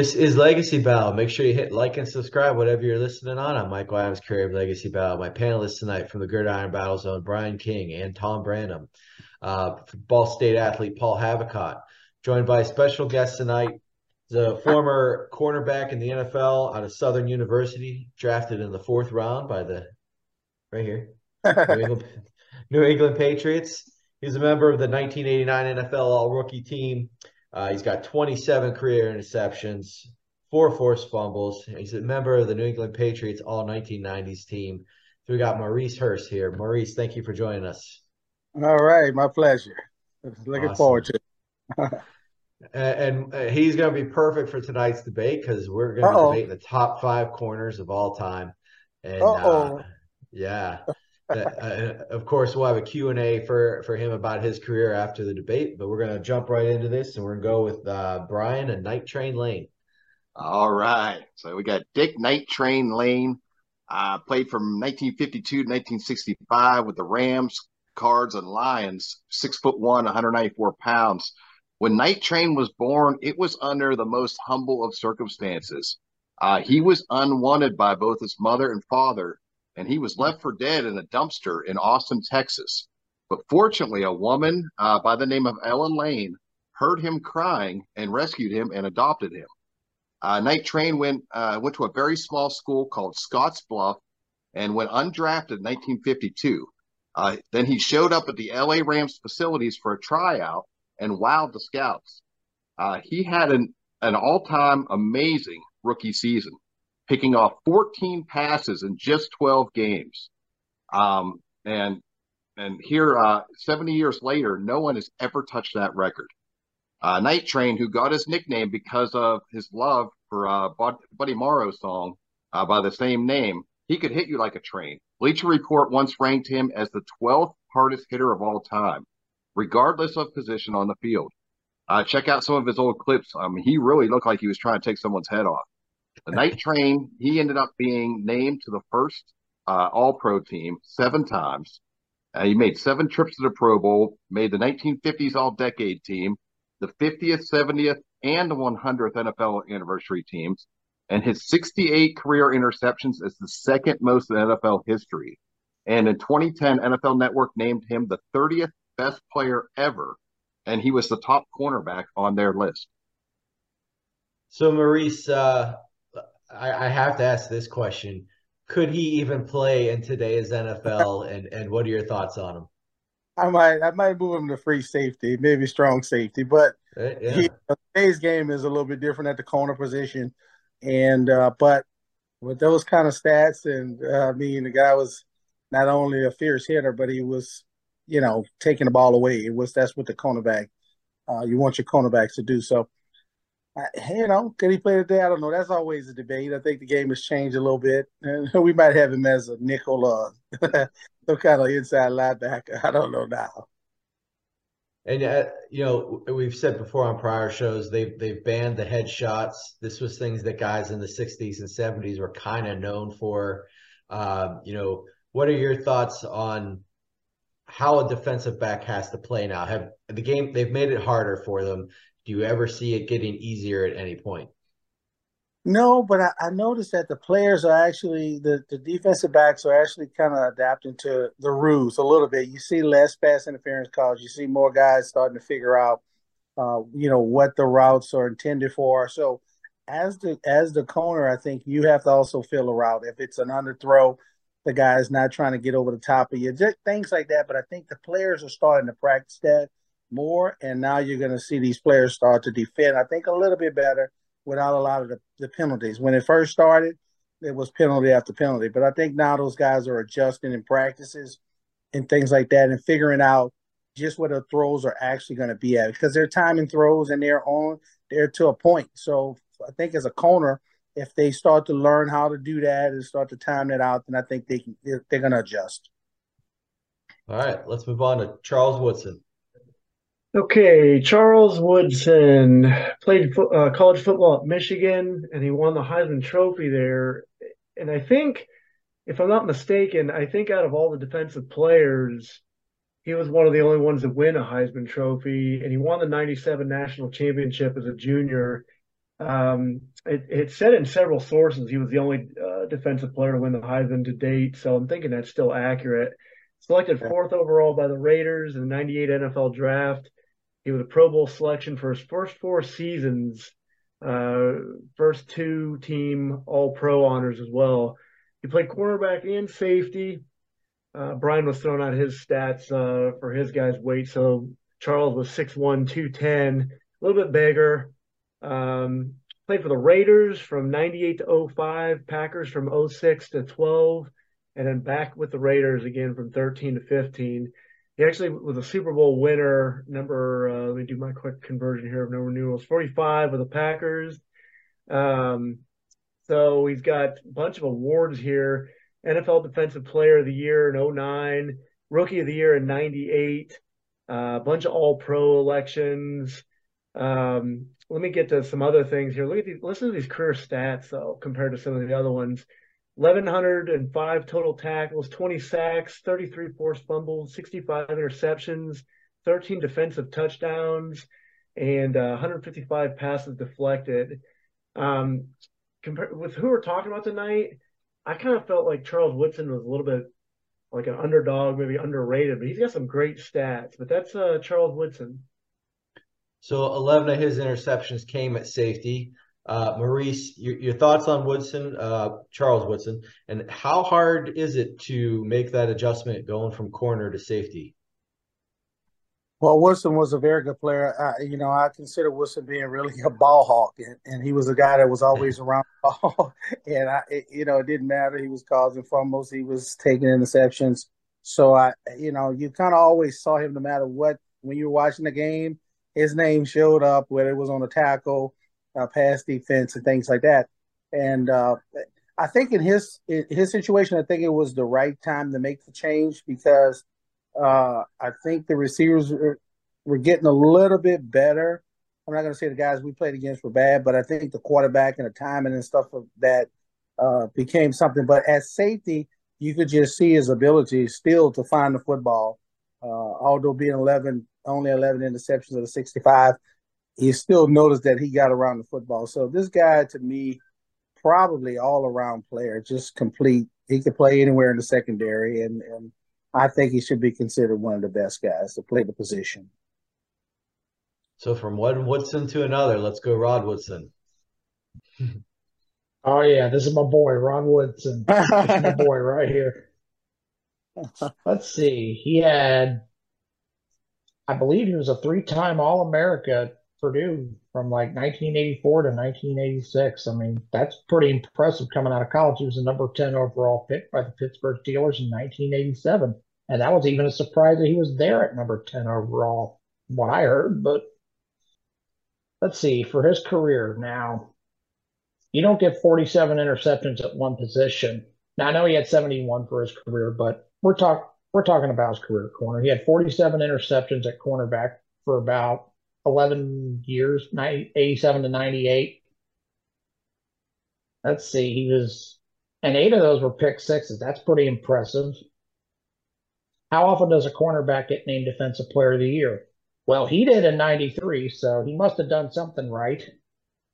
This is Legacy Battle. Make sure you hit like and subscribe, whatever you're listening on. I'm Michael Adams, creator of Legacy Battle. My panelists tonight from the Gridiron Battle Zone, Brian King and Tom Branham. Uh, Ball State athlete Paul Havicott, joined by a special guest tonight, the former cornerback in the NFL out of Southern University, drafted in the fourth round by the right here New England, New England Patriots. He's a member of the 1989 NFL All Rookie Team. Uh, he's got 27 career interceptions, four forced fumbles. He's a member of the New England Patriots All 1990s team. So we got Maurice Hurst here. Maurice, thank you for joining us. All right, my pleasure. Looking awesome. forward to it. and, and, he's going to be perfect for tonight's debate because we're going to be debating the top five corners of all time. And uh, yeah, uh, of course, we'll have a Q&A for, for him about his career after the debate, but we're going to jump right into this and we're going to go with uh, Brian and Night Train Lane. All right. So we got Dick Night Train Lane. Uh, played from 1952 to 1965 with the Rams, Cards, and Lions. Six foot one, 194 pounds. When Night Train was born, it was under the most humble of circumstances. Uh, he was unwanted by both his mother and father and he was left for dead in a dumpster in Austin, Texas. But fortunately, a woman uh, by the name of Ellen Lane heard him crying and rescued him and adopted him. Uh, Night Train went uh, went to a very small school called Scotts Bluff, and went undrafted in 1952. Uh, then he showed up at the LA Rams facilities for a tryout and wowed the scouts. Uh, he had an an all time amazing rookie season picking off 14 passes in just 12 games. Um, and and here, uh, 70 years later, no one has ever touched that record. Uh, Night Train, who got his nickname because of his love for uh, Buddy Morrow's song uh, by the same name, he could hit you like a train. Bleacher Report once ranked him as the 12th hardest hitter of all time, regardless of position on the field. Uh, check out some of his old clips. Um, he really looked like he was trying to take someone's head off. The night train, he ended up being named to the first uh, All Pro team seven times. Uh, he made seven trips to the Pro Bowl, made the 1950s All Decade team, the 50th, 70th, and the 100th NFL anniversary teams, and his 68 career interceptions is the second most in NFL history. And in 2010, NFL Network named him the 30th best player ever, and he was the top cornerback on their list. So, Maurice, uh, I, I have to ask this question: Could he even play in today's NFL? and and what are your thoughts on him? I might I might move him to free safety, maybe strong safety, but uh, yeah. he, today's game is a little bit different at the corner position, and uh, but with those kind of stats, and uh, I mean the guy was not only a fierce hitter, but he was you know taking the ball away. It was that's what the cornerback uh, you want your cornerbacks to do. So you know, could he play today? I don't know. That's always a debate. I think the game has changed a little bit, and we might have him as a nickel or some kind of inside linebacker. I don't know now. And uh, you know, we've said before on prior shows they've they've banned the headshots. This was things that guys in the '60s and '70s were kind of known for. Uh, you know, what are your thoughts on how a defensive back has to play now? Have the game they've made it harder for them? Do you ever see it getting easier at any point? No, but I, I noticed that the players are actually the, the defensive backs are actually kind of adapting to the rules a little bit. You see less pass interference calls. You see more guys starting to figure out, uh, you know, what the routes are intended for. So, as the as the corner, I think you have to also fill a route. If it's an underthrow, the guy is not trying to get over the top of you, just things like that. But I think the players are starting to practice that more, and now you're going to see these players start to defend. I think a little bit better without a lot of the, the penalties. When it first started, it was penalty after penalty, but I think now those guys are adjusting in practices and things like that, and figuring out just what the throws are actually going to be at because they're timing throws and they're on they're to a point. So I think as a corner, if they start to learn how to do that and start to time that out, then I think they can they're, they're going to adjust. All right, let's move on to Charles Woodson. Okay, Charles Woodson played uh, college football at Michigan, and he won the Heisman Trophy there. And I think, if I'm not mistaken, I think out of all the defensive players, he was one of the only ones to win a Heisman Trophy, and he won the '97 national championship as a junior. Um, it, it said in several sources he was the only uh, defensive player to win the Heisman to date, so I'm thinking that's still accurate. Selected fourth overall by the Raiders in the 98 NFL draft. He was a Pro Bowl selection for his first four seasons, uh, first two team All Pro honors as well. He played cornerback and safety. Uh, Brian was throwing out his stats uh, for his guy's weight. So Charles was 6'1, 210, a little bit bigger. Um, played for the Raiders from 98 to 05, Packers from 06 to 12, and then back with the Raiders again from 13 to 15. He actually was a Super Bowl winner. Number, uh, let me do my quick conversion here of Roman numerals. 45 with the Packers. Um, so he's got a bunch of awards here. NFL Defensive Player of the Year in 09, Rookie of the Year in 98, uh, a bunch of All Pro elections. Um, let me get to some other things here. Look at these, listen to these career stats though, compared to some of the other ones. 1,105 total tackles, 20 sacks, 33 forced fumbles, 65 interceptions, 13 defensive touchdowns, and uh, 155 passes deflected. Um, compared with who we're talking about tonight, I kind of felt like Charles Woodson was a little bit like an underdog, maybe underrated, but he's got some great stats. But that's uh, Charles Woodson. So 11 of his interceptions came at safety. Uh, Maurice, your, your, thoughts on Woodson, uh, Charles Woodson, and how hard is it to make that adjustment going from corner to safety? Well, Woodson was a very good player. I, you know, I consider Woodson being really a ball hawk, and, and he was a guy that was always around the ball. and I, it, you know, it didn't matter. He was causing fumbles. He was taking interceptions. So I, you know, you kind of always saw him no matter what. When you were watching the game, his name showed up, whether it was on a tackle uh, pass defense and things like that. And uh, I think in his in his situation, I think it was the right time to make the change because uh, I think the receivers were, were getting a little bit better. I'm not going to say the guys we played against were bad, but I think the quarterback and the timing and stuff of that uh, became something. But as safety, you could just see his ability still to find the football. Uh, although being 11, only 11 interceptions of the 65, you still notice that he got around the football. So this guy, to me, probably all around player, just complete. He could play anywhere in the secondary, and and I think he should be considered one of the best guys to play the position. So from one Woodson to another, let's go Rod Woodson. Oh yeah, this is my boy, Rod Woodson. my boy right here. Let's see. He had I believe he was a three-time All-America Purdue from like 1984 to 1986. I mean, that's pretty impressive coming out of college. He was a number 10 overall pick by the Pittsburgh Steelers in 1987. And that was even a surprise that he was there at number 10 overall, what I heard. But let's see, for his career now, you don't get 47 interceptions at one position. Now, I know he had 71 for his career, but we're, talk, we're talking about his career corner. He had 47 interceptions at cornerback for about 11 years, 87 to 98. Let's see, he was, and eight of those were pick sixes. That's pretty impressive. How often does a cornerback get named Defensive Player of the Year? Well, he did in 93, so he must have done something right.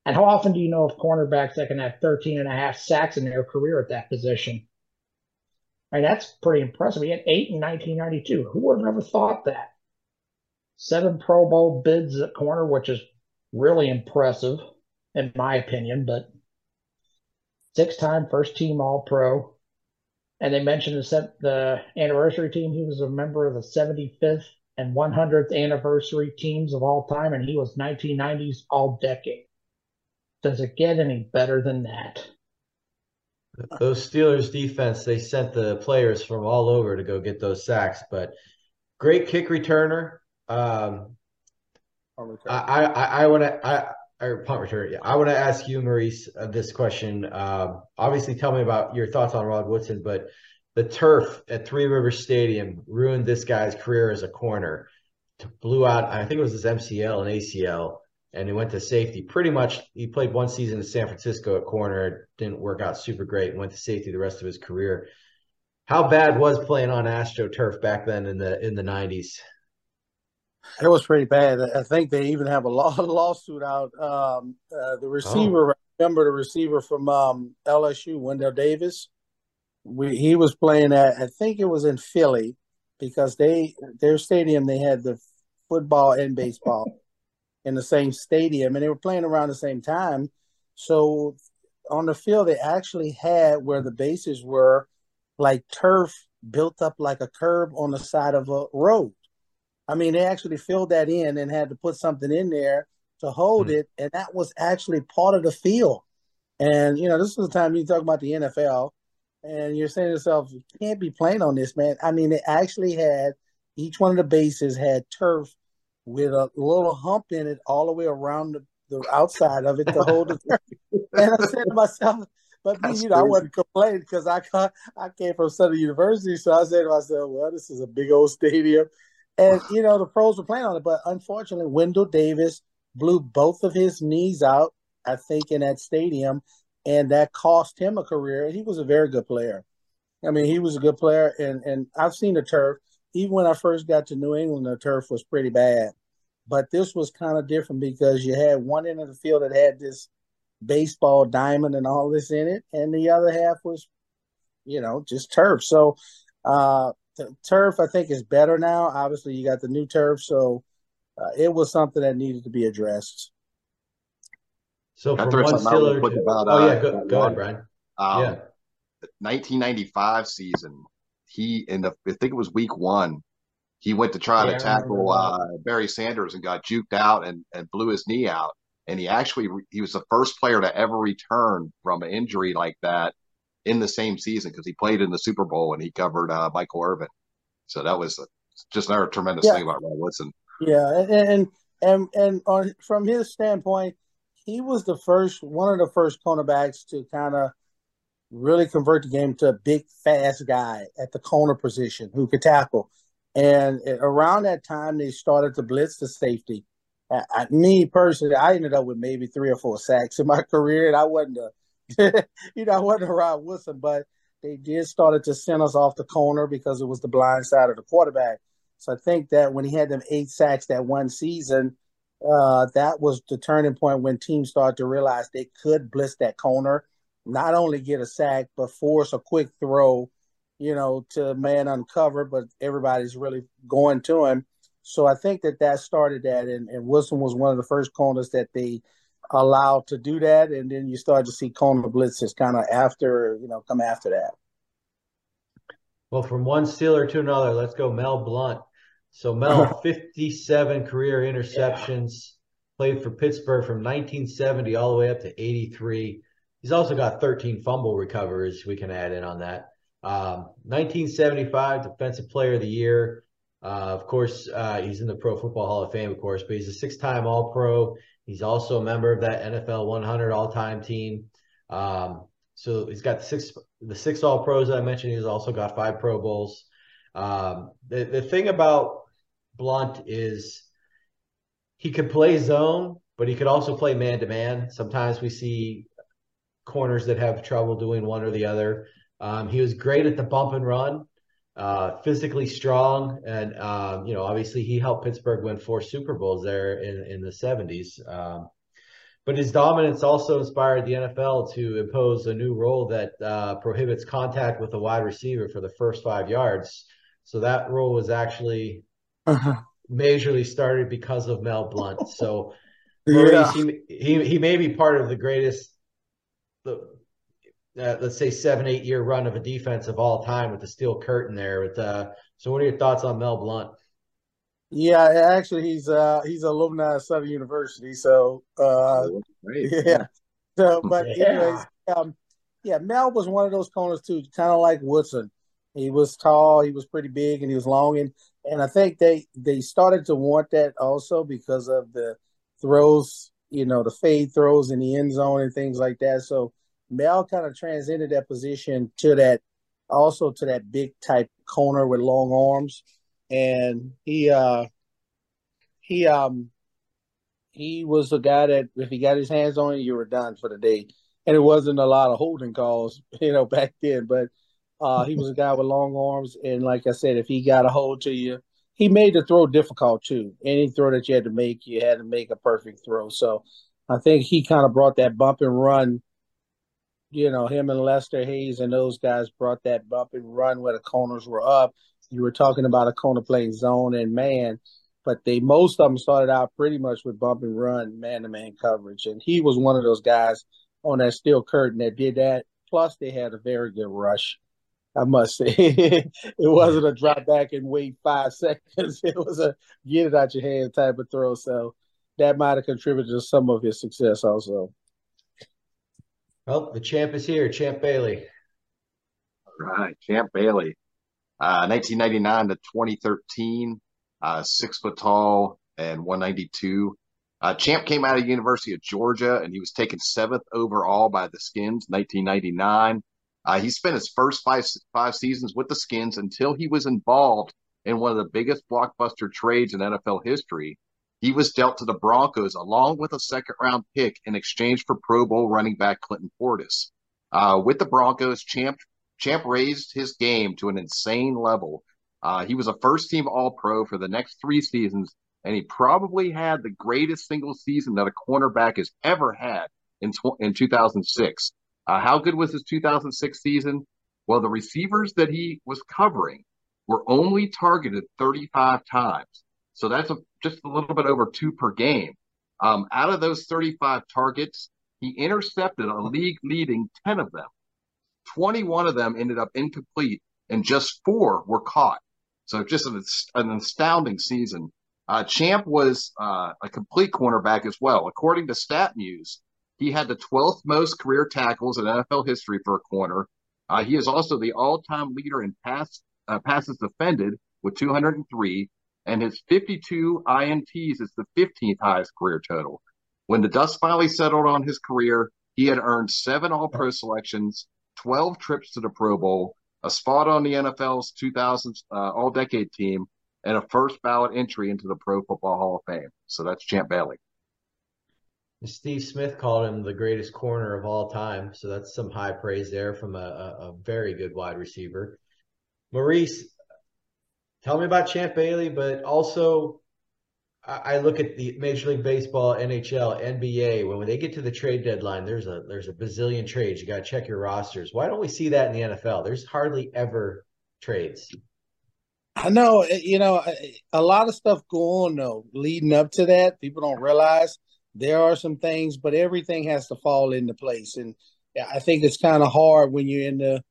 And how often do you know of cornerbacks that can have 13 and a half sacks in their career at that position? I mean, that's pretty impressive. He had eight in 1992. Who would have ever thought that? Seven Pro Bowl bids at corner, which is really impressive in my opinion, but six time first team All Pro. And they mentioned the, the anniversary team. He was a member of the 75th and 100th anniversary teams of all time, and he was 1990s All Decade. Does it get any better than that? Those Steelers defense, they sent the players from all over to go get those sacks, but great kick returner. Um, I, I, I want to, I, or punt return. Yeah, I want to ask you, Maurice, uh, this question. Um, obviously, tell me about your thoughts on Rod Woodson, but the turf at Three Rivers Stadium ruined this guy's career as a corner. Blew out, I think it was his MCL and ACL, and he went to safety. Pretty much, he played one season in San Francisco at corner. It didn't work out super great. Went to safety the rest of his career. How bad was playing on AstroTurf back then in the in the nineties? It was pretty bad. I think they even have a law, lawsuit out. Um, uh, the receiver, oh. remember the receiver from um, LSU, Wendell Davis. We, he was playing at, I think it was in Philly, because they their stadium they had the football and baseball in the same stadium, and they were playing around the same time. So on the field, they actually had where the bases were like turf built up like a curb on the side of a road. I mean, they actually filled that in and had to put something in there to hold mm-hmm. it, and that was actually part of the field. And you know, this is the time you talk about the NFL, and you're saying to yourself, "You can't be playing on this, man." I mean, they actually had each one of the bases had turf with a little hump in it all the way around the, the outside of it to hold the turf. and I said to myself, but me, you know, I wasn't complaining because I I came from Southern University, so I said to myself, "Well, this is a big old stadium." And you know, the pros were playing on it, but unfortunately, Wendell Davis blew both of his knees out, I think, in that stadium, and that cost him a career. He was a very good player. I mean, he was a good player, and and I've seen the turf. Even when I first got to New England, the turf was pretty bad, but this was kind of different because you had one end of the field that had this baseball diamond and all this in it, and the other half was, you know, just turf. So, uh, turf I think is better now. Obviously, you got the new turf, so uh, it was something that needed to be addressed. So from one Steeler to, about, oh uh, yeah, go, go ahead, Brian. Um, yeah, 1995 season. He in the I think it was week one. He went to try yeah, to tackle uh, Barry Sanders and got juked out and, and blew his knee out. And he actually he was the first player to ever return from an injury like that in the same season because he played in the Super Bowl and he covered uh, Michael Irvin. So that was just another tremendous yeah. thing about Rod Woodson. Yeah, and and and on from his standpoint, he was the first one of the first cornerbacks to kind of really convert the game to a big, fast guy at the corner position who could tackle. And around that time, they started to blitz the safety. I, me personally, I ended up with maybe three or four sacks in my career, and I wasn't a you know, I wasn't Rod Wilson, but they did started to send us off the corner because it was the blind side of the quarterback. So I think that when he had them eight sacks that one season, uh, that was the turning point when teams started to realize they could blitz that corner, not only get a sack, but force a quick throw, you know, to man uncovered, but everybody's really going to him. So I think that that started that, and, and Wilson was one of the first corners that they allowed to do that, and then you start to see corner blitzes kind of after you know come after that. Well, from one Steeler to another, let's go Mel Blount. So Mel, 57 career interceptions, yeah. played for Pittsburgh from 1970 all the way up to 83. He's also got 13 fumble recoveries. We can add in on that. Um, 1975 Defensive Player of the Year. Uh, of course, uh, he's in the Pro Football Hall of Fame, of course, but he's a six-time All-Pro. He's also a member of that NFL 100 all-time team. Um, so he's got six the six All Pros I mentioned. He's also got five Pro Bowls. Um, the the thing about Blount is he could play zone, but he could also play man to man. Sometimes we see corners that have trouble doing one or the other. Um, he was great at the bump and run uh, physically strong, and um, you know, obviously he helped Pittsburgh win four Super Bowls there in in the '70s. Um, but his dominance also inspired the NFL to impose a new rule that uh, prohibits contact with a wide receiver for the first five yards. So that rule was actually uh-huh. majorly started because of Mel Blount. So yeah. he, he he may be part of the greatest the uh, let's say seven eight year run of a defense of all time with the steel curtain there. With uh, so, what are your thoughts on Mel Blount? Yeah, actually, he's uh he's alumni of Southern University, so uh, oh, yeah. So, but yeah. anyways, um, yeah, Mel was one of those corners too, kind of like Woodson. He was tall, he was pretty big, and he was long, and and I think they they started to want that also because of the throws, you know, the fade throws in the end zone and things like that. So Mel kind of transcended that position to that, also to that big type corner with long arms, and he uh he um he was a guy that if he got his hands on you, you were done for the day. And it wasn't a lot of holding calls, you know, back then, but uh he was a guy with long arms, and like I said, if he got a hold to you, he made the throw difficult too. Any throw that you had to make, you had to make a perfect throw. So I think he kind of brought that bump and run. You know, him and Lester Hayes and those guys brought that bump and run where the corners were up. You were talking about a corner playing zone and man, but they most of them started out pretty much with bump and run, man to man coverage, and he was one of those guys on that steel curtain that did that. Plus, they had a very good rush. I must say, it wasn't a drop back and wait five seconds. It was a get it out your hand type of throw. So that might have contributed to some of his success also. Well, the champ is here, Champ Bailey. All right, Champ Bailey. Uh, 1999 to 2013, uh, six foot tall and 192. Uh, Champ came out of University of Georgia and he was taken seventh overall by the Skins, 1999. Uh, he spent his first five five seasons with the Skins until he was involved in one of the biggest blockbuster trades in NFL history. He was dealt to the Broncos along with a second round pick in exchange for Pro Bowl running back Clinton Portis. Uh, with the Broncos, Champ Champ raised his game to an insane level. Uh, he was a first team All Pro for the next three seasons, and he probably had the greatest single season that a cornerback has ever had in, tw- in 2006. Uh, how good was his 2006 season? Well, the receivers that he was covering were only targeted 35 times. So that's a, just a little bit over two per game. Um, out of those 35 targets, he intercepted a league leading 10 of them. 21 of them ended up incomplete and just four were caught. So just an, an astounding season. Uh, Champ was uh, a complete cornerback as well. According to StatMuse, he had the 12th most career tackles in NFL history for a corner. Uh, he is also the all-time leader in pass uh, passes defended with 203, and his 52 INTs is the 15th highest career total. When the dust finally settled on his career, he had earned seven All-Pro selections, 12 trips to the Pro Bowl, a spot on the NFL's 2000 uh, All-Decade team, and a first ballot entry into the Pro Football Hall of Fame. So that's Champ Bailey. Steve Smith called him the greatest corner of all time. So that's some high praise there from a, a, a very good wide receiver. Maurice, tell me about Champ Bailey, but also I look at the Major League Baseball, NHL, NBA. When, they get to the trade deadline, there's a there's a bazillion trades. You got to check your rosters. Why don't we see that in the NFL? There's hardly ever trades. I know, eh, you know, a lot of stuff going though leading up to that. People don't realize there are some things, but everything has to fall into place. And I think it's kind of hard when you're in the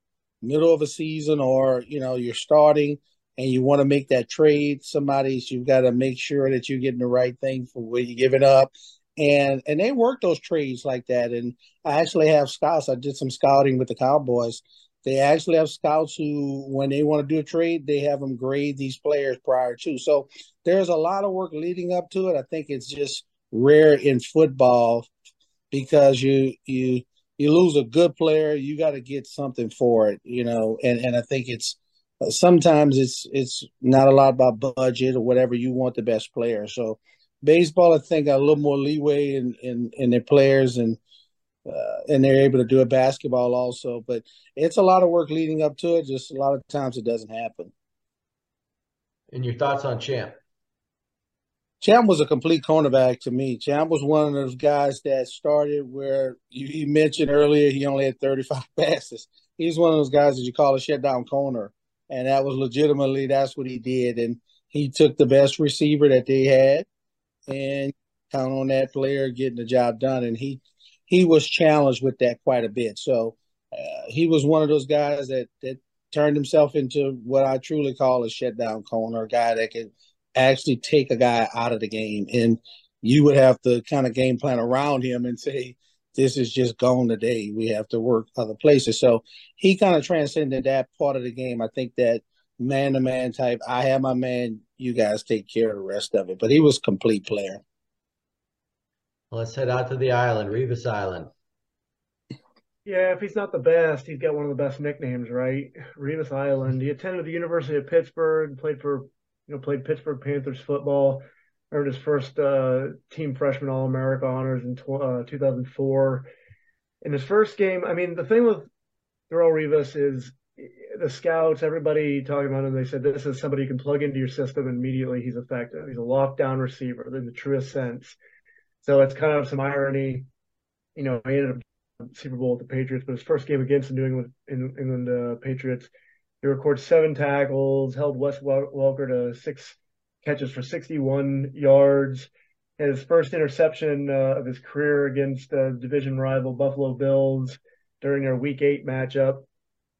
middle of a season or, you know, you're starting and you want to make that trade. Somebody's, you've got to make sure that you're getting the right thing for what you're giving up. And and they work those trades like that. And I actually have scouts. I did some scouting with the Cowboys. They actually have scouts who, when they want to do a trade, they have them grade these players prior to. So there's a lot of work leading up to it. I think it's just rare in football because you you you lose a good player, you got to get something for it, you know. And and I think it's sometimes it's it's not a lot about budget or whatever. You want the best player. So baseball, I think, got a little more leeway in in, in their players and. Uh, and they're able to do it basketball also, but it's a lot of work leading up to it. Just a lot of times it doesn't happen. And your thoughts on Champ? Champ was a complete cornerback to me. Champ was one of those guys that started where you, you mentioned earlier he only had 35 passes. He's one of those guys that you call a shutdown corner, and that was legitimately that's what he did. And he took the best receiver that they had, and count on that player getting the job done. And he he was challenged with that quite a bit. So uh, he was one of those guys that that turned himself into what I truly call a shutdown corner, a guy that could actually take a guy out of the game. And you would have to kind of game plan around him and say, this is just gone today. We have to work other places. So he kind of transcended that part of the game. I think that man to man type, I have my man, you guys take care of the rest of it. But he was complete player. Let's head out to the island, Revis Island. Yeah, if he's not the best, he's got one of the best nicknames, right? Revis Island. He attended the University of Pittsburgh, played for you know, played Pittsburgh Panthers football, earned his first uh, team freshman All America honors in tw- uh, 2004. In his first game, I mean, the thing with Darrelle Revis is the scouts, everybody talking about him, they said this is somebody you can plug into your system and immediately he's effective. He's a lockdown receiver in the truest sense. So it's kind of some irony. You know, he ended up Super Bowl with the Patriots, but his first game against the New England, England uh, Patriots, he records seven tackles, held Wes Welker to six catches for 61 yards. His first interception uh, of his career against uh, division rival Buffalo Bills during their Week Eight matchup.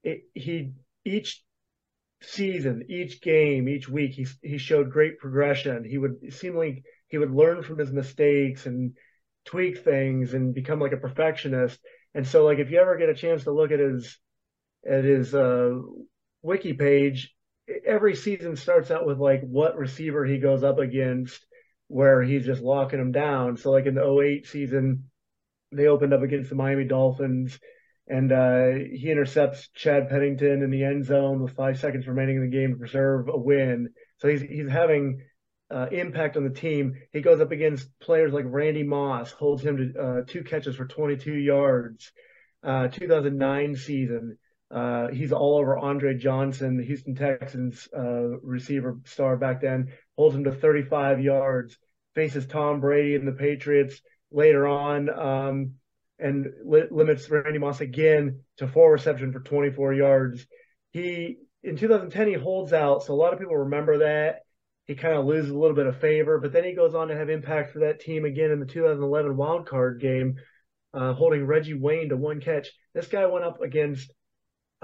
It, he each season, each game, each week, he he showed great progression. He would seemingly he would learn from his mistakes and tweak things and become like a perfectionist. And so, like, if you ever get a chance to look at his at his uh, wiki page, every season starts out with like what receiver he goes up against, where he's just locking him down. So, like in the 08 season, they opened up against the Miami Dolphins, and uh, he intercepts Chad Pennington in the end zone with five seconds remaining in the game to preserve a win. So he's he's having uh, impact on the team. He goes up against players like Randy Moss, holds him to uh, two catches for 22 yards. Uh, 2009 season, uh, he's all over Andre Johnson, the Houston Texans uh, receiver star back then, holds him to 35 yards. Faces Tom Brady and the Patriots later on, um, and li- limits Randy Moss again to four reception for 24 yards. He in 2010 he holds out, so a lot of people remember that he kind of loses a little bit of favor, but then he goes on to have impact for that team again in the 2011 wild card game, uh, holding Reggie Wayne to one catch. This guy went up against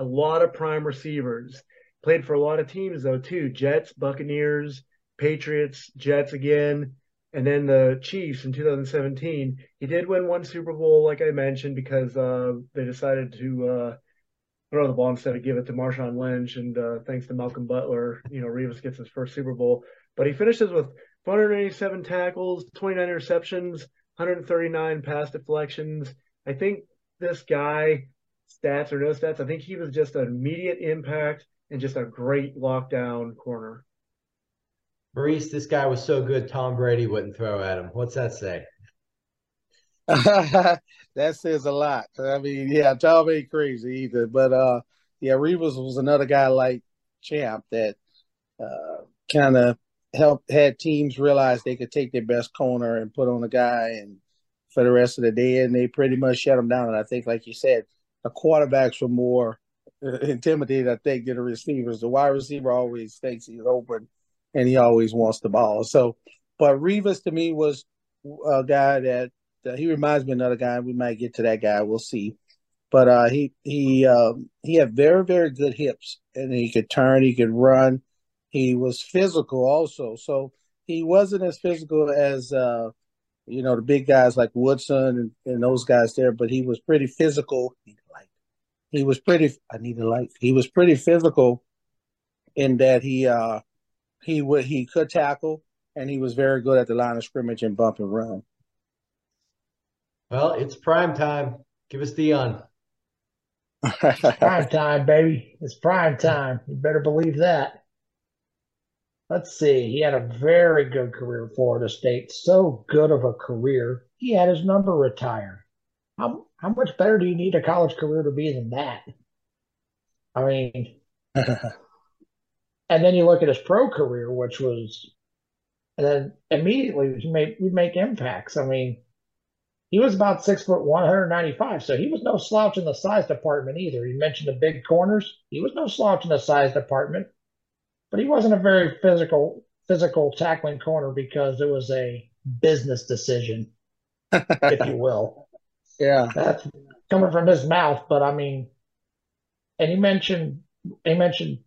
a lot of prime receivers, played for a lot of teams though too, Jets, Buccaneers, Patriots, Jets again, and then the Chiefs in 2017. He did win one Super Bowl, like I mentioned, because uh, they decided to uh, throw the ball instead of give it to Marshawn Lynch. And uh, thanks to Malcolm Butler, you know, Revis gets his first Super Bowl. But he finishes with 487 tackles, 29 interceptions, 139 pass deflections. I think this guy, stats or no stats, I think he was just an immediate impact and just a great lockdown corner. Maurice, this guy was so good, Tom Brady wouldn't throw at him. What's that say? that says a lot. I mean, yeah, Tom ain't crazy either. But uh yeah, Revis was another guy like Champ that uh kind of helped had teams realize they could take their best corner and put on a guy and for the rest of the day and they pretty much shut him down. And I think like you said, the quarterbacks were more intimidated, I think, than the receivers. The wide receiver always thinks he's open and he always wants the ball. So but Revis to me was a guy that uh, he reminds me of another guy. We might get to that guy. We'll see. But uh, he he um, he had very very good hips, and he could turn. He could run. He was physical also. So he wasn't as physical as uh, you know the big guys like Woodson and, and those guys there, but he was pretty physical. He was pretty. I need a light. He was pretty physical in that he uh, he would he could tackle, and he was very good at the line of scrimmage and bump and run. Well, it's prime time. Give us Deion. prime time, baby. It's prime time. You better believe that. Let's see. He had a very good career at Florida State. So good of a career. He had his number retired. How how much better do you need a college career to be than that? I mean, and then you look at his pro career, which was, and then immediately he made we make impacts. I mean, he was about six foot 195, so he was no slouch in the size department either. You mentioned the big corners. He was no slouch in the size department, but he wasn't a very physical physical tackling corner because it was a business decision, if you will. Yeah. That's coming from his mouth, but I mean, and he mentioned he mentioned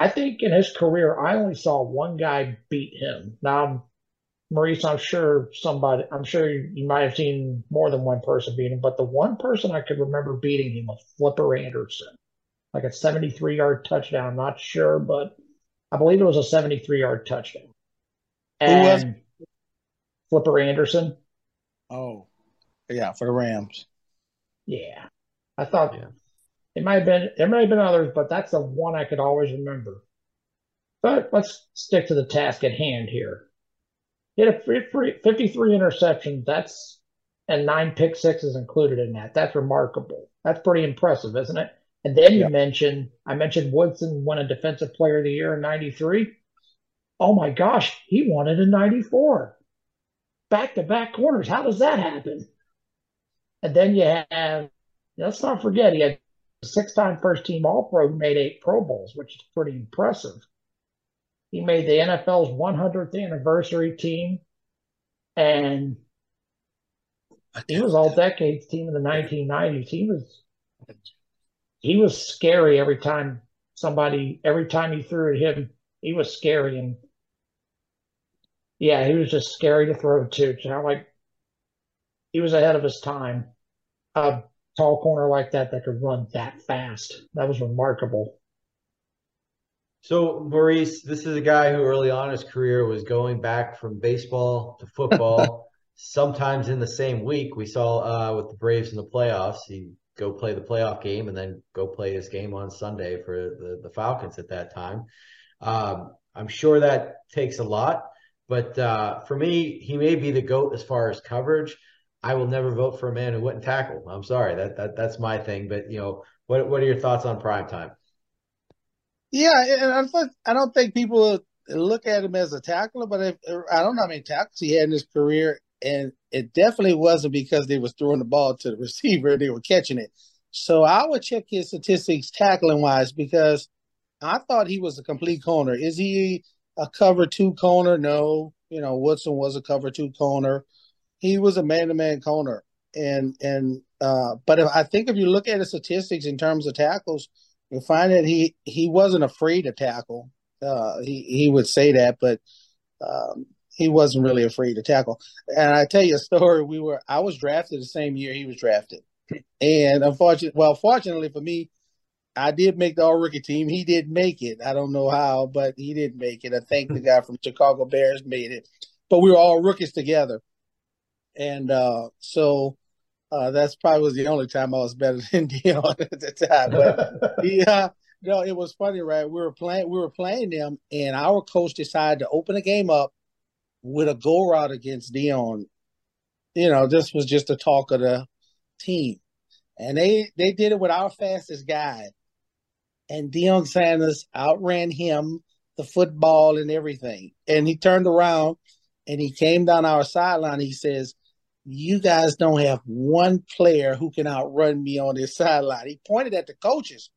I think in his career I only saw one guy beat him. Now Maurice, I'm sure somebody, I'm sure you, you, might have seen more than one person beat him, but the one person I could remember beating him was Flipper Anderson, like a 73 yard touchdown. I'm not sure, but I believe it was a 73 yard touchdown. And Who was Flipper Anderson? Oh, yeah, for the Rams. Yeah, I thought yeah. it might have been, there might have been others, but that's the one I could always remember. But let's stick to the task at hand here. He had a 53 interceptions. That's and nine pick sixes included in that. That's remarkable. That's pretty impressive, isn't it? And then you mentioned, I mentioned Woodson won a Defensive Player of the Year in 93. Oh my gosh, he won it in 94. Back to back corners. How does that happen? And then you have, let's not forget, he had six time first team All Pro made eight Pro Bowls, which is pretty impressive. He made the NFL's 100th anniversary team, and he was all decades team in the 1990s. He was he was scary every time somebody every time he threw at him. He was scary and yeah, he was just scary to throw to. So like he was ahead of his time. A tall corner like that that could run that fast. That was remarkable. So, Maurice, this is a guy who early on in his career was going back from baseball to football, sometimes in the same week. We saw uh, with the Braves in the playoffs, he go play the playoff game and then go play his game on Sunday for the, the Falcons at that time. Um, I'm sure that takes a lot, but uh, for me, he may be the GOAT as far as coverage. I will never vote for a man who wouldn't tackle. I'm sorry, that, that that's my thing. But you know, what what are your thoughts on prime time? Yeah, and I don't think people look at him as a tackler, but if, I don't know how many tackles he had in his career, and it definitely wasn't because they was throwing the ball to the receiver; they were catching it. So I would check his statistics tackling wise because I thought he was a complete corner. Is he a cover two corner? No. You know, Woodson was a cover two corner. He was a man to man corner, and and uh, but if, I think if you look at his statistics in terms of tackles you'll find that he he wasn't afraid to tackle. Uh, he he would say that, but um, he wasn't really afraid to tackle. And I tell you a story. We were I was drafted the same year he was drafted, and unfortunately, well, fortunately for me, I did make the all rookie team. He did make it. I don't know how, but he didn't make it. I think the guy from Chicago Bears made it. But we were all rookies together, and uh, so uh, that's probably was the only time I was better than Deion at the time. But yeah, no, it was funny, right? We were playing, we were playing them, and our coach decided to open the game up with a go route against Deion. You know, this was just the talk of the team, and they they did it with our fastest guy, and Deion Sanders outran him, the football and everything, and he turned around and he came down our sideline. He says you guys don't have one player who can outrun me on this sideline. He pointed at the coaches.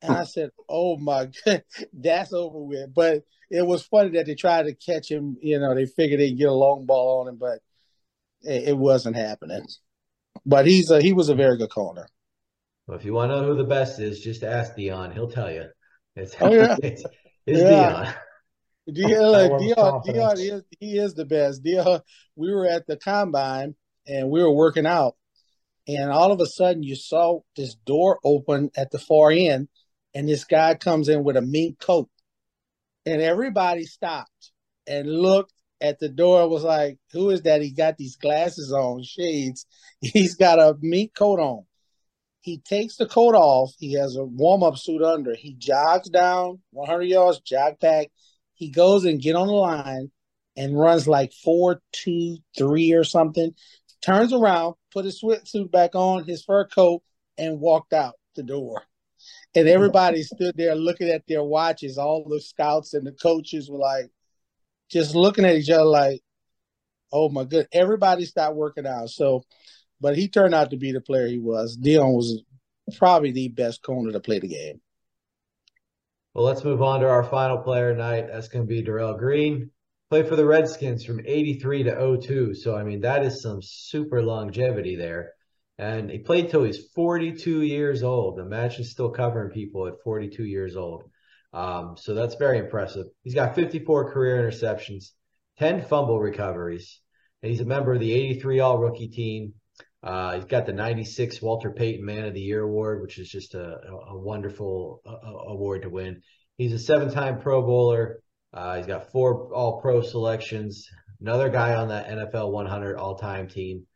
And I said, Oh my god, that's over with. But it was funny that they tried to catch him. You know, they figured they'd get a long ball on him, but it, it wasn't happening. But he's a, he was a very good corner. Well, if you want to know who the best is, just ask Deion. He'll tell you. It's, oh, yeah. it's, it's yeah. Deion. Deion, Deion, Deion is he is the best. Deion, we were at the combine and we were working out, and all of a sudden you saw this door open at the far end, and this guy comes in with a mink coat, and everybody stopped and looked at the door. Was like, who is that? He got these glasses on, shades. He's got a mink coat on. He takes the coat off. He has a warm up suit under. He jogs down 100 yards, jog back he goes and get on the line and runs like four, two, three or something. Turns around, put his suit back on, his fur coat, and walked out the door. And everybody stood there looking at their watches. All the scouts and the coaches were like, just looking at each other like, oh my good. Everybody stopped working out. So, but he turned out to be the player he was. Deion was probably the best corner to play the game. Well, let's move on to our final player tonight. That's going to be Darrell Green. Played for the Redskins from 83 to 02. So, I mean, that is some super longevity there. And he played till he's 42 years old. Imagine still covering people at 42 years old. Um, so that's very impressive. He's got 54 career interceptions, 10 fumble recoveries, and he's a member of the 83 All Rookie team. Uh, he's got the 96 Walter Payton Man of the Year award, which is just a, a wonderful uh, award to win. He's a seven time Pro Bowler. Uh, he's got four All Pro selections. Another guy on that NFL 100 all time team.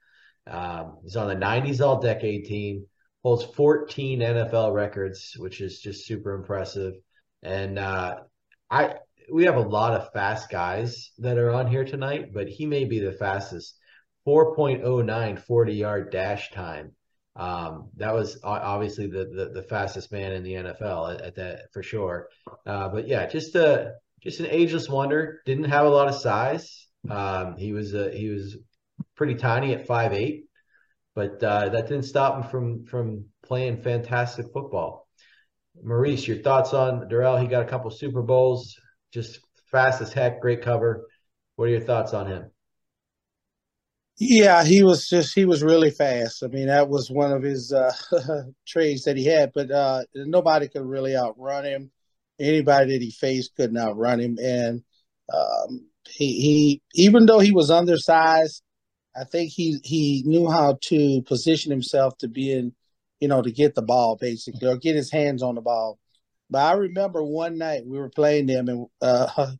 Um, he's on the 90s All Decade team. Holds 14 NFL records, which is just super impressive. And uh, I we have a lot of fast guys that are on here tonight, but he may be the fastest 4.09 40 yard dash time. Um, that was obviously the, the, the fastest man in the NFL at, at that for sure. Uh, but yeah, just a just an ageless wonder. Didn't have a lot of size. Um, he was a, he was pretty tiny at five eight, but uh, that didn't stop him from from playing fantastic football. Maurice, your thoughts on Darrell? He got a couple Super Bowls, just fast as heck, great cover. What are your thoughts on him? Yeah, he was just he was really fast. I mean, that was one of his uh, trades that he had, but uh, nobody could really outrun him. Anybody that he faced couldn't outrun him, and um, he he even though he was undersized, I think he he knew how to position himself to be in, you know, to get the ball basically or get his hands on the ball. But I remember one night we were playing them, and uh,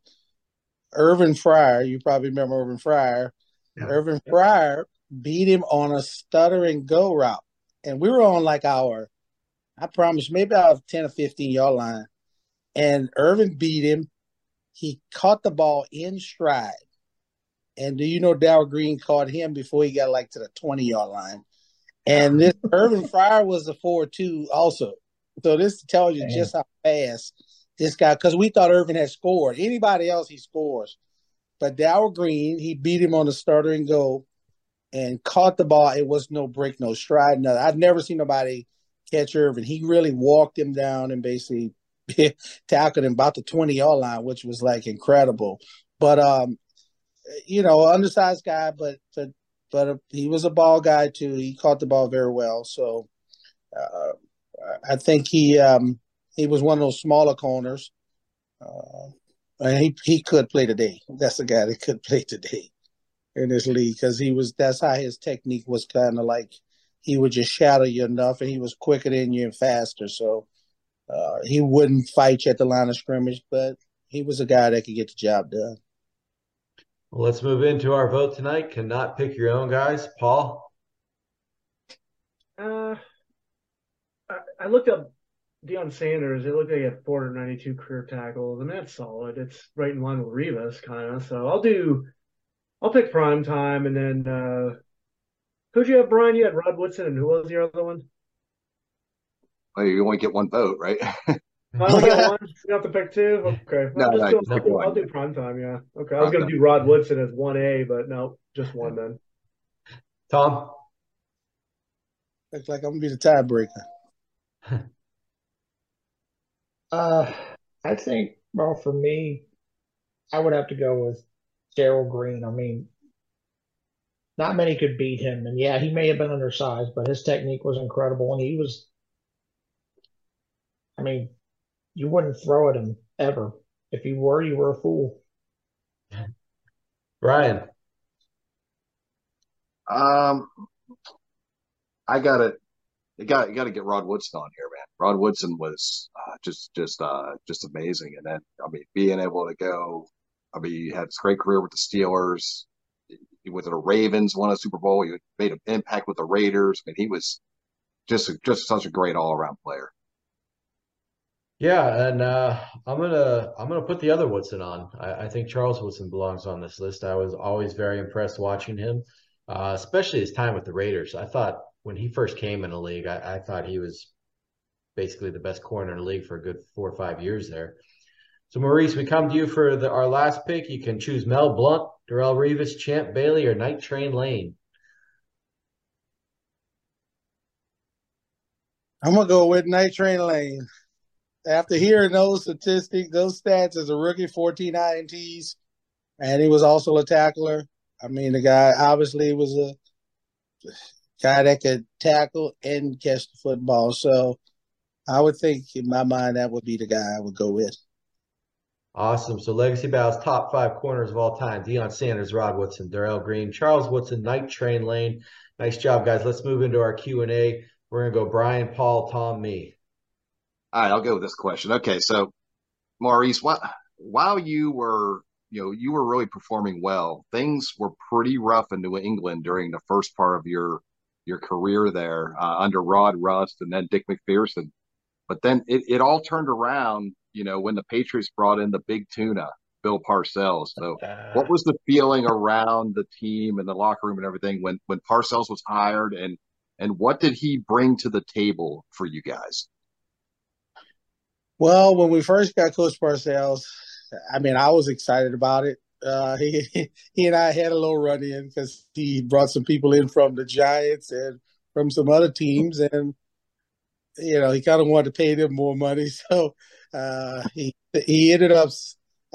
Irvin Fryar, you probably remember Irvin Fryar yeah. Irvin Fryar beat him on a stuttering go route. And we were on like our, I promise, maybe our 10 or 15 yard line. And Irvin beat him. He caught the ball in stride. And do you know Darrell Green caught him before he got like to the 20 yard line? And this Irvin Fryar was a 4 2 also. So this tells you just how fast this guy, because we thought Irvin had scored. Anybody else, he scores. But Darrell Green, he beat him on the stutter and go and caught the ball. It was no break, no stride. No, I've never seen nobody catch Irvin. He really walked him down and basically tackled him about the 20 yard line, which was like incredible. But um, you know, undersized guy, but but but he was a ball guy too. He caught the ball very well. So uh, I think he um, he was one of those smaller corners. Uh, and he he could play today. That's the guy that could play today in this league because he was. That's how his technique was kind of like. He would just shadow you enough, and he was quicker than you and faster. So uh, he wouldn't fight you at the line of scrimmage, but he was a guy that could get the job done. Well, let's move into our vote tonight. Cannot pick your own guys, Paul. Uh, I, I looked up Deion Sanders, it looked like he had 492 career tackles, and that's solid. It's right in line with Revis, kind of. So I'll do, I'll pick prime time, and then uh, who'd you have, Brian? You had Rod Woodson, and who was your other one? Well, you only get one vote, right? I only get one. You have to pick two. Okay. No, no, go, I'll, do, I'll do prime time. Yeah. Okay. I was going to do Rod Woodson as one A, but no, just one then. Tom. Looks like I'm gonna be the tiebreaker. Uh, I think, well, for me, I would have to go with Darrell Green. I mean, not many could beat him. And yeah, he may have been undersized, but his technique was incredible. And he was, I mean, you wouldn't throw at him ever. If you were, you were a fool. Brian. Um, I got it. You got you got to get Rod Woodson on here, man. Rod Woodson was uh, just just uh, just amazing, and then I mean, being able to go. I mean, he had a great career with the Steelers. He went to the Ravens, won a Super Bowl. He made an impact with the Raiders. I mean, he was just a, just such a great all around player. Yeah, and uh, I'm gonna I'm gonna put the other Woodson on. I, I, think Charles Woodson belongs on this list. I was always very impressed watching him, uh, especially his time with the Raiders. I thought when he first came in the league, I, I thought he was basically the best corner in the league for a good four or five years there. So Maurice, we come to you for the, our last pick. You can choose Mel Blount, Darrelle Revis, Champ Bailey, or Night Train Lane. I'm gonna go with Night Train Lane. After hearing those statistics, those stats as a rookie, 14 INTs, and he was also a tackler. I mean, the guy obviously was a guy that could tackle and catch the football. So I would think in my mind that would be the guy I would go with. Awesome. So Legacy Bow's top five corners of all time: Deion Sanders, Rod Woodson, Darrell Green, Charles Woodson, Night Train Lane. Nice job, guys. Let's move into our Q and A. We're gonna go Brian, Paul, Tom, me. All right, I'll go with this question. Okay, so Maurice, while while you were you know you were really performing well, things were pretty rough in New England during the first part of your your career there uh, under Rod Rust and then Dick MacPherson. But then it, it all turned around, you know, when the Patriots brought in the big tuna, Bill Parcells. So uh, what was the feeling around the team and the locker room and everything when, when Parcells was hired and and what did he bring to the table for you guys? Well, when we first got Coach Parcells, I mean, I was excited about it. Uh, he he and I had a little run in because he brought some people in from the Giants and from some other teams, and you know he kind of wanted to pay them more money. So uh, he he ended up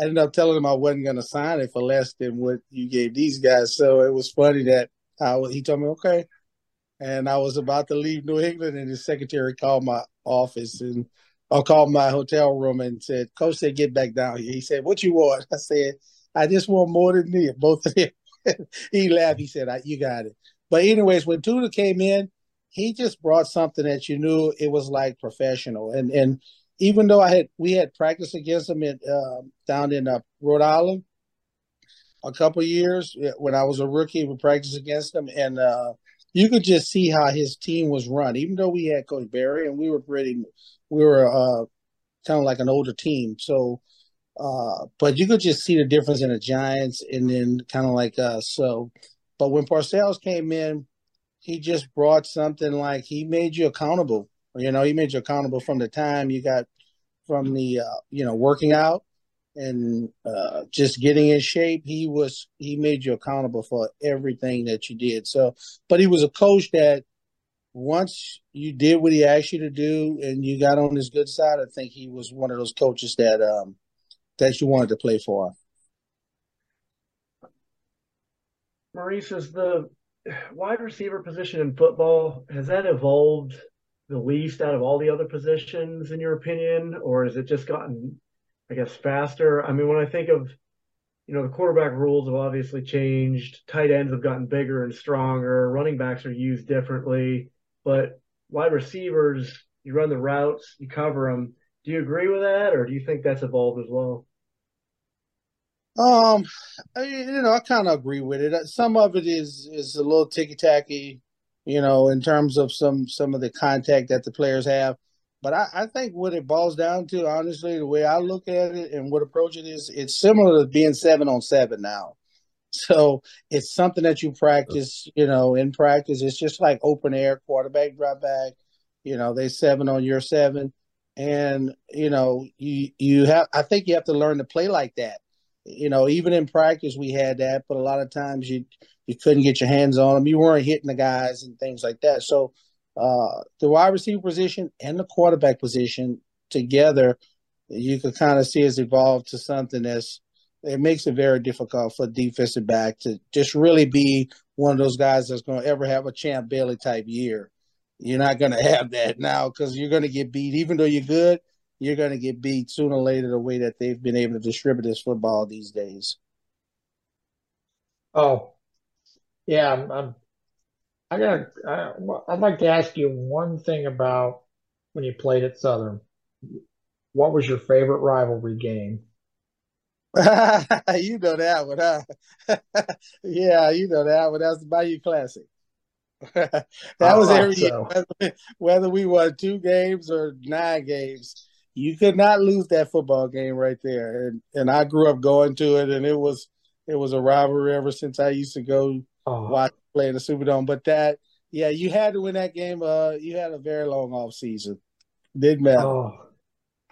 ended up telling him I wasn't going to sign it for less than what you gave these guys. So it was funny that I, he told me okay, and I was about to leave New England, and his secretary called my office and I called my hotel room and said, "Coach said get back down here." He said, "What you want?" I said, "I just want more than me, both of them." he laughed. He said, "You got it." But anyways, when Tuna came in, he just brought something that you knew it was like professional, and and even though I had we had practiced against him at, uh, down in uh, Rhode Island a couple years when I was a rookie, we practiced against him, and uh, you could just see how his team was run. Even though we had Coach Berry and we were pretty, we were uh, kind of like an older team. So, uh, but you could just see the difference in the Giants and then kind of like us. So, but when Parcells came in, he just brought something like he made you accountable. You know, he made you accountable from the time you got from the uh, you know working out and uh, just getting in shape. He was he made you accountable for everything that you did. So, but he was a coach that once you did what he asked you to do and you got on his good side, I think he was one of those coaches that um, that you wanted to play for. Maurice, is the wide receiver position in football has that evolved the least out of all the other positions in your opinion, or has it just gotten I guess, faster. I mean, when I think of, you know, the quarterback rules have obviously changed. Tight ends have gotten bigger and stronger. Running backs are used differently, but wide receivers, you run the routes, you cover them. Do you agree with that, or do you think that's evolved as well? Um, I, you know, I kind of agree with it. Some of it is is a little ticky tacky, you know, in terms of some some of the contact that the players have. But I, I, think what it boils down to, honestly, the way I look at it and what approach it is, it's similar to being seven on seven now. So it's something that you practice, you know, in practice. It's just like open air quarterback drop back. You know, they seven on your seven. And, you know, you you have I think you have to learn to play like that. You know, even in practice we had that, but a lot of times you you couldn't get your hands on them. You weren't hitting the guys and things like that. So uh, the wide receiver position and the quarterback position together, you could kind of see has evolved to something that's it makes it very difficult for defensive back to just really be one of those guys that's going to ever have a champ Bailey type year. You're not going to have that now because you're going to get beat. Even though you're good, you're going to get beat sooner or later the way that they've been able to distribute this football these days. Oh, yeah, I'm, I'm I got. I, I'd like to ask you one thing about when you played at Southern. What was your favorite rivalry game? you know that one, huh? yeah, you know that one. That's the Bayou Classic. that was every so. year, whether, whether we won two games or nine games. You could not lose that football game right there. And and I grew up going to it, and it was it was a rivalry ever since I used to go oh. watch play in the Superdome. But that, yeah, you had to win that game. Uh, you had a very long off season. Didn't matter. Oh.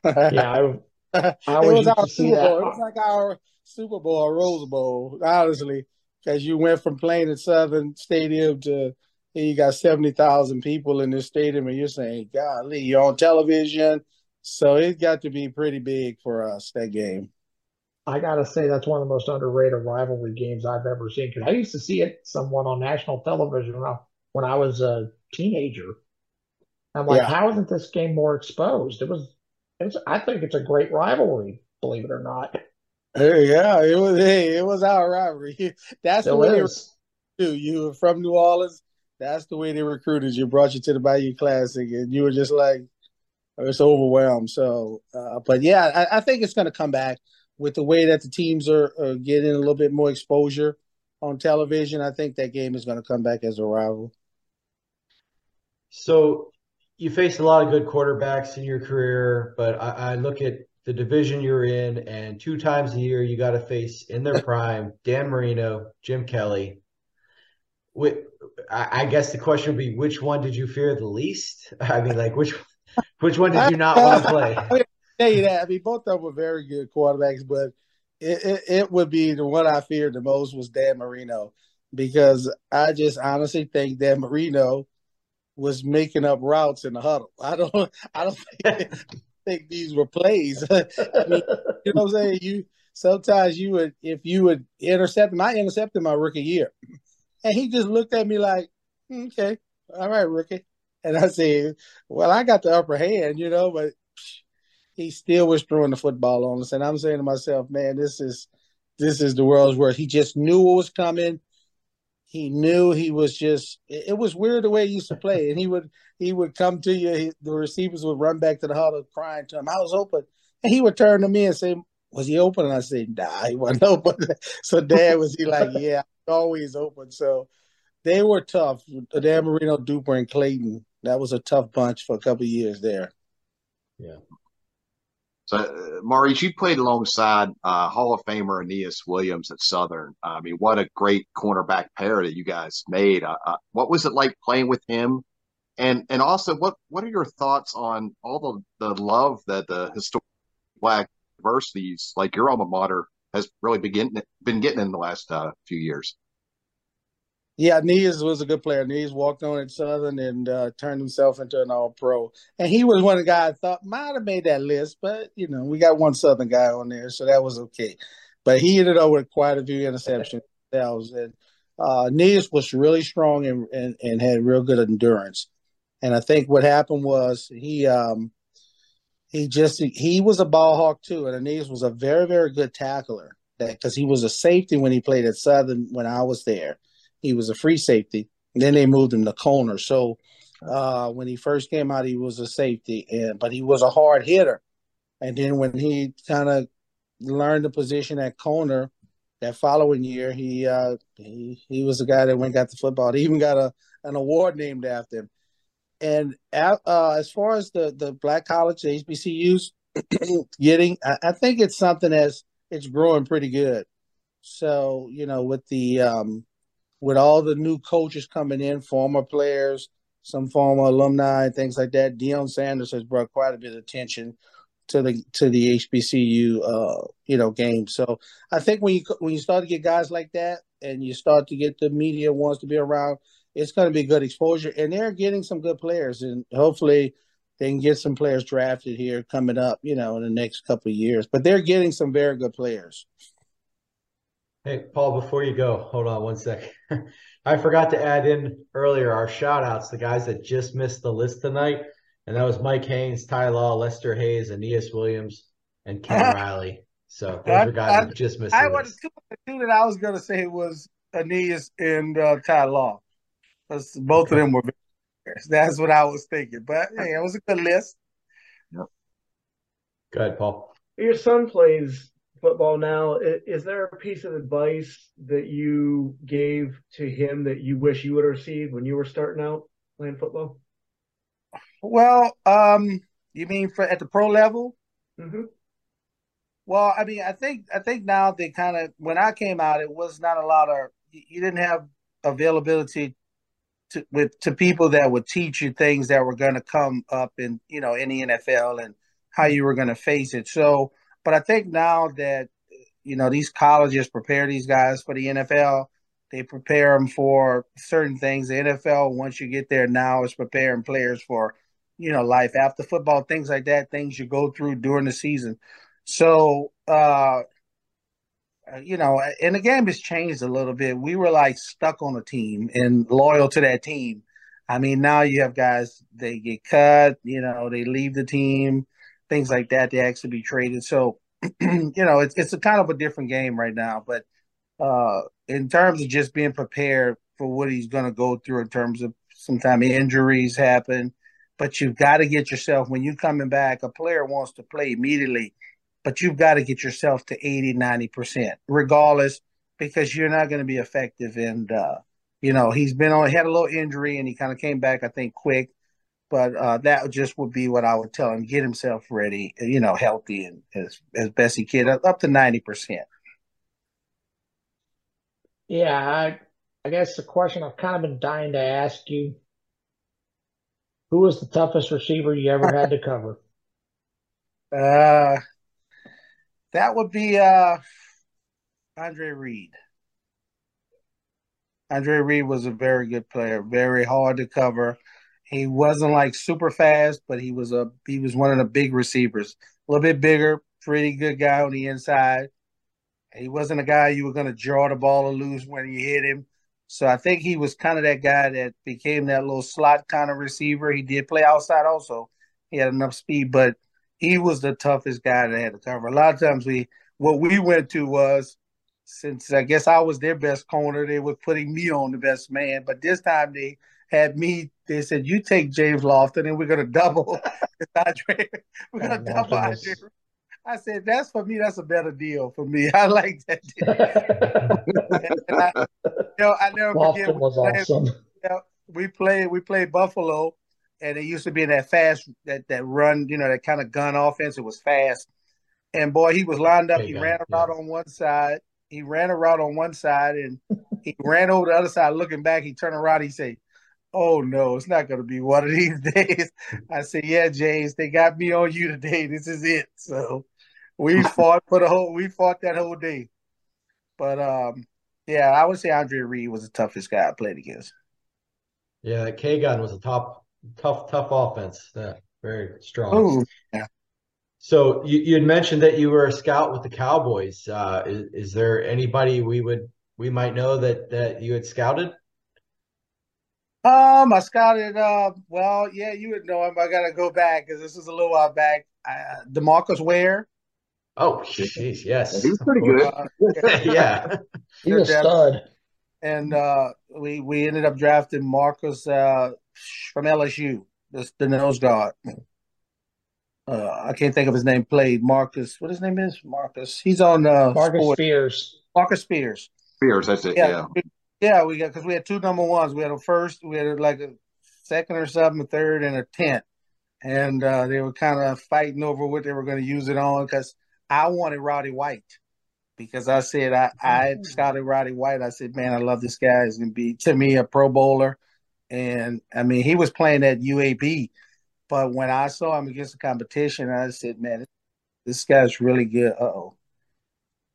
yeah, I, I it was our Super Bowl. It was like our Super Bowl or Rose Bowl, honestly, because you went from playing at Southern Stadium to you got seventy thousand people in this stadium, and you're saying, "Golly, you're on television." So it got to be pretty big for us that game. I gotta say that's one of the most underrated rivalry games I've ever seen because I used to see it somewhat on national television when I was a teenager. I'm like, yeah. how isn't this game more exposed? It was, it was. I think it's a great rivalry, believe it or not. Hey, yeah, it was. Hey, it was our rivalry. That's the way is. they do. You were from New Orleans. That's the way they recruited you. Brought you to the Bayou Classic, and you were just like, it's overwhelmed. So, uh, but yeah, I, I think it's going to come back with the way that the teams are, are getting a little bit more exposure on television, I think that game is going to come back as a rival. So you faced a lot of good quarterbacks in your career, but I, I look at the division you're in, and two times a year you got to face in their prime Dan Marino, Jim Kelly. I guess the question would be, which one did you fear the least? I mean, like which which one did you not want to play? I mean, tell you that. I mean, both of them were very good quarterbacks, but it, it, it would be the one I feared the most was Dan Marino because I just honestly think Dan Marino was making up routes in the huddle. I don't I don't think, think these were plays. I mean, you know what I'm saying? You sometimes you would if you would intercept him, I intercepted my rookie year. And he just looked at me like, hmm, okay, all right, rookie. And I said, well, I got the upper hand, you know, but he still was throwing the football on us. And I'm saying to myself, man, this is this is the world's worst. He just knew what was coming. He knew he was just. It, was weird the way he used to play, and he would he would come to you. He, the receivers would run back to the huddle, crying to him, "I was open," and he would turn to me and say, "Was he open?" And I said, "Nah, he wasn't open." so Dad was he like, "Yeah, always open." So they were tough. Dan Marino, Duper, and Clayton. That was a tough bunch for a couple years there. Yeah. So, uh, Maurice, you played alongside uh, Hall of Famer Aeneas Williams at Southern. I mean, what a great cornerback pair that you guys made. Uh, uh, what was it like playing with him? And and also, what what are your thoughts on all the, the love that the historic black universities like your alma mater has really been getting, been getting in the last uh, few years? Yeah, Nees was a good player. Nees walked on at Southern and uh, turned himself into an All Pro, and he was one of the guys I thought might have made that list, but you know we got one Southern guy on there, so that was okay. But he ended up with quite a few interceptions. and uh, was really strong and, and and had real good endurance. And I think what happened was he um, he just he was a ball hawk too, and Aeneas was a very very good tackler. That because he was a safety when he played at Southern when I was there he was a free safety. And then they moved him to corner. So uh, when he first came out, he was a safety, and but he was a hard hitter. And then when he kind of learned the position at corner, that following year, he uh, he he was the guy that went got the football. He even got a an award named after him. And uh, as far as the the black college, the HBCUs getting, I, I think it's something that's it's growing pretty good. So you know, with the um, with all the new coaches coming in, former players, some former alumni, things like that. Deion Sanders has brought quite a bit of attention to the to the HBCU uh, you know game. So I think when you when you start to get guys like that, and you start to get the media wants to be around, it's going to be good exposure. And they're getting some good players, and hopefully they can get some players drafted here coming up, you know, in the next couple of years. But they're getting some very good players. Hey, Paul, before you go, hold on one second. I forgot to add in earlier our shout outs, the guys that just missed the list tonight. And that was Mike Haynes, Ty Law, Lester Hayes, Aeneas Williams, and Ken Riley. So those are guys that just missed I the list. The two that I was going to say it was Aeneas and uh, Ty Law. Both okay. of them were That's what I was thinking. But hey, it was a good list. Yep. Go ahead, Paul. Your son plays football now. Is there a piece of advice that you gave to him that you wish you would have received when you were starting out playing football? Well, um, you mean for at the pro level? Mm-hmm. Well, I mean, I think I think now they kind of when I came out, it was not a lot of you didn't have availability to with to people that would teach you things that were going to come up in you know in the NFL and how you were going to face it. So but I think now that you know these colleges prepare these guys for the NFL, they prepare them for certain things. The NFL, once you get there now, is preparing players for you know life after football, things like that, things you go through during the season. So uh, you know, and the game has changed a little bit. We were like stuck on a team and loyal to that team. I mean, now you have guys they get cut, you know, they leave the team things like that to actually be traded. So, you know, it's it's a kind of a different game right now. But uh, in terms of just being prepared for what he's going to go through in terms of sometimes injuries happen, but you've got to get yourself when you're coming back. A player wants to play immediately, but you've got to get yourself to 80, 90 percent, regardless, because you're not going to be effective. And uh, you know, he's been on, had a little injury, and he kind of came back, I think, quick but uh, that just would be what I would tell him: get himself ready, you know, healthy and as as best he can, up to ninety percent. Yeah, I I guess the question I've kind of been dying to ask you: Who was the toughest receiver you ever had to cover? Uh, that would be uh Andre Reed. Andre Reed was a very good player, very hard to cover. He wasn't like super fast, but he was a he was one of the big receivers. A little bit bigger, pretty good guy on the inside. He wasn't a guy you were going to draw the ball or lose when you hit him. So I think he was kind of that guy that became that little slot kind of receiver. He did play outside also. He had enough speed, but he was the toughest guy that had to cover. A lot of times we what we went to was since I guess I was their best corner, they were putting me on the best man. But this time they had me. They said, "You take James Lofton, and we're going to double Andre. We're going to double Andre." I said, "That's for me. That's a better deal for me. I like that deal." I, you know, I never Lofton forget. was we played, awesome. you know, we played. We played Buffalo, and it used to be in that fast, that that run. You know, that kind of gun offense. It was fast, and boy, he was lined up. He ran a route yeah. on one side. He ran a route on one side, and he ran over the other side. Looking back, he turned around. He said, "Oh no, it's not going to be one of these days." I said, "Yeah, James, they got me on you today. This is it." So we fought for the whole. We fought that whole day. But um, yeah, I would say Andre Reed was the toughest guy I played against. Yeah, that K gun was a top, tough, tough offense. Yeah, very strong. Oh, yeah. So you you had mentioned that you were a scout with the Cowboys. Uh, is, is there anybody we would we might know that that you had scouted? Um, I scouted. Uh, well, yeah, you would know him. I gotta go back because this is a little while back. Uh, Demarcus Ware. Oh, jeez, yes. He's pretty good. Uh, yeah. He's a Depth. stud. and uh, we we ended up drafting Marcus uh, from LSU, the, the nose guard. Uh, I can't think of his name. Played Marcus. What his name is? Marcus. He's on uh, Marcus Sport- Spears. Marcus Spears. Spears, that's it. Yeah, Yeah. Yeah. We got because we had two number ones. We had a first. We had like a second or something, a third, and a tenth. And uh, they were kind of fighting over what they were going to use it on because I wanted Roddy White because I said I I had scouted Roddy White. I said, man, I love this guy. He's going to be to me a Pro Bowler. And I mean, he was playing at UAB, but when I saw him against the competition, I said, man, this guy's really good. Uh oh,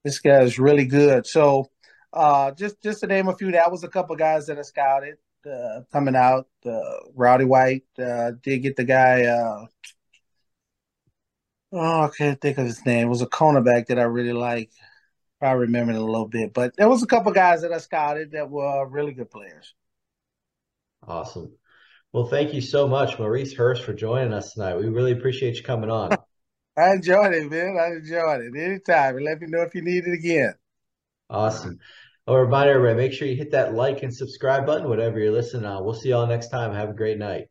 this guy's really good. So, uh, just just to name a few, that was a couple guys that I scouted uh, coming out. Uh, Roddy White uh, did get the guy. Uh, oh, I can't think of his name. It was a cornerback that I really like. I remember it a little bit, but there was a couple guys that I scouted that were really good players. Awesome. Well, thank you so much, Maurice Hurst, for joining us tonight. We really appreciate you coming on. I enjoyed it, man. I enjoyed it. Anytime. And let me know if you need it again. Awesome. A reminder, everybody, make sure you hit that like and subscribe button, whatever you're listening on. We'll see y'all next time. Have a great night.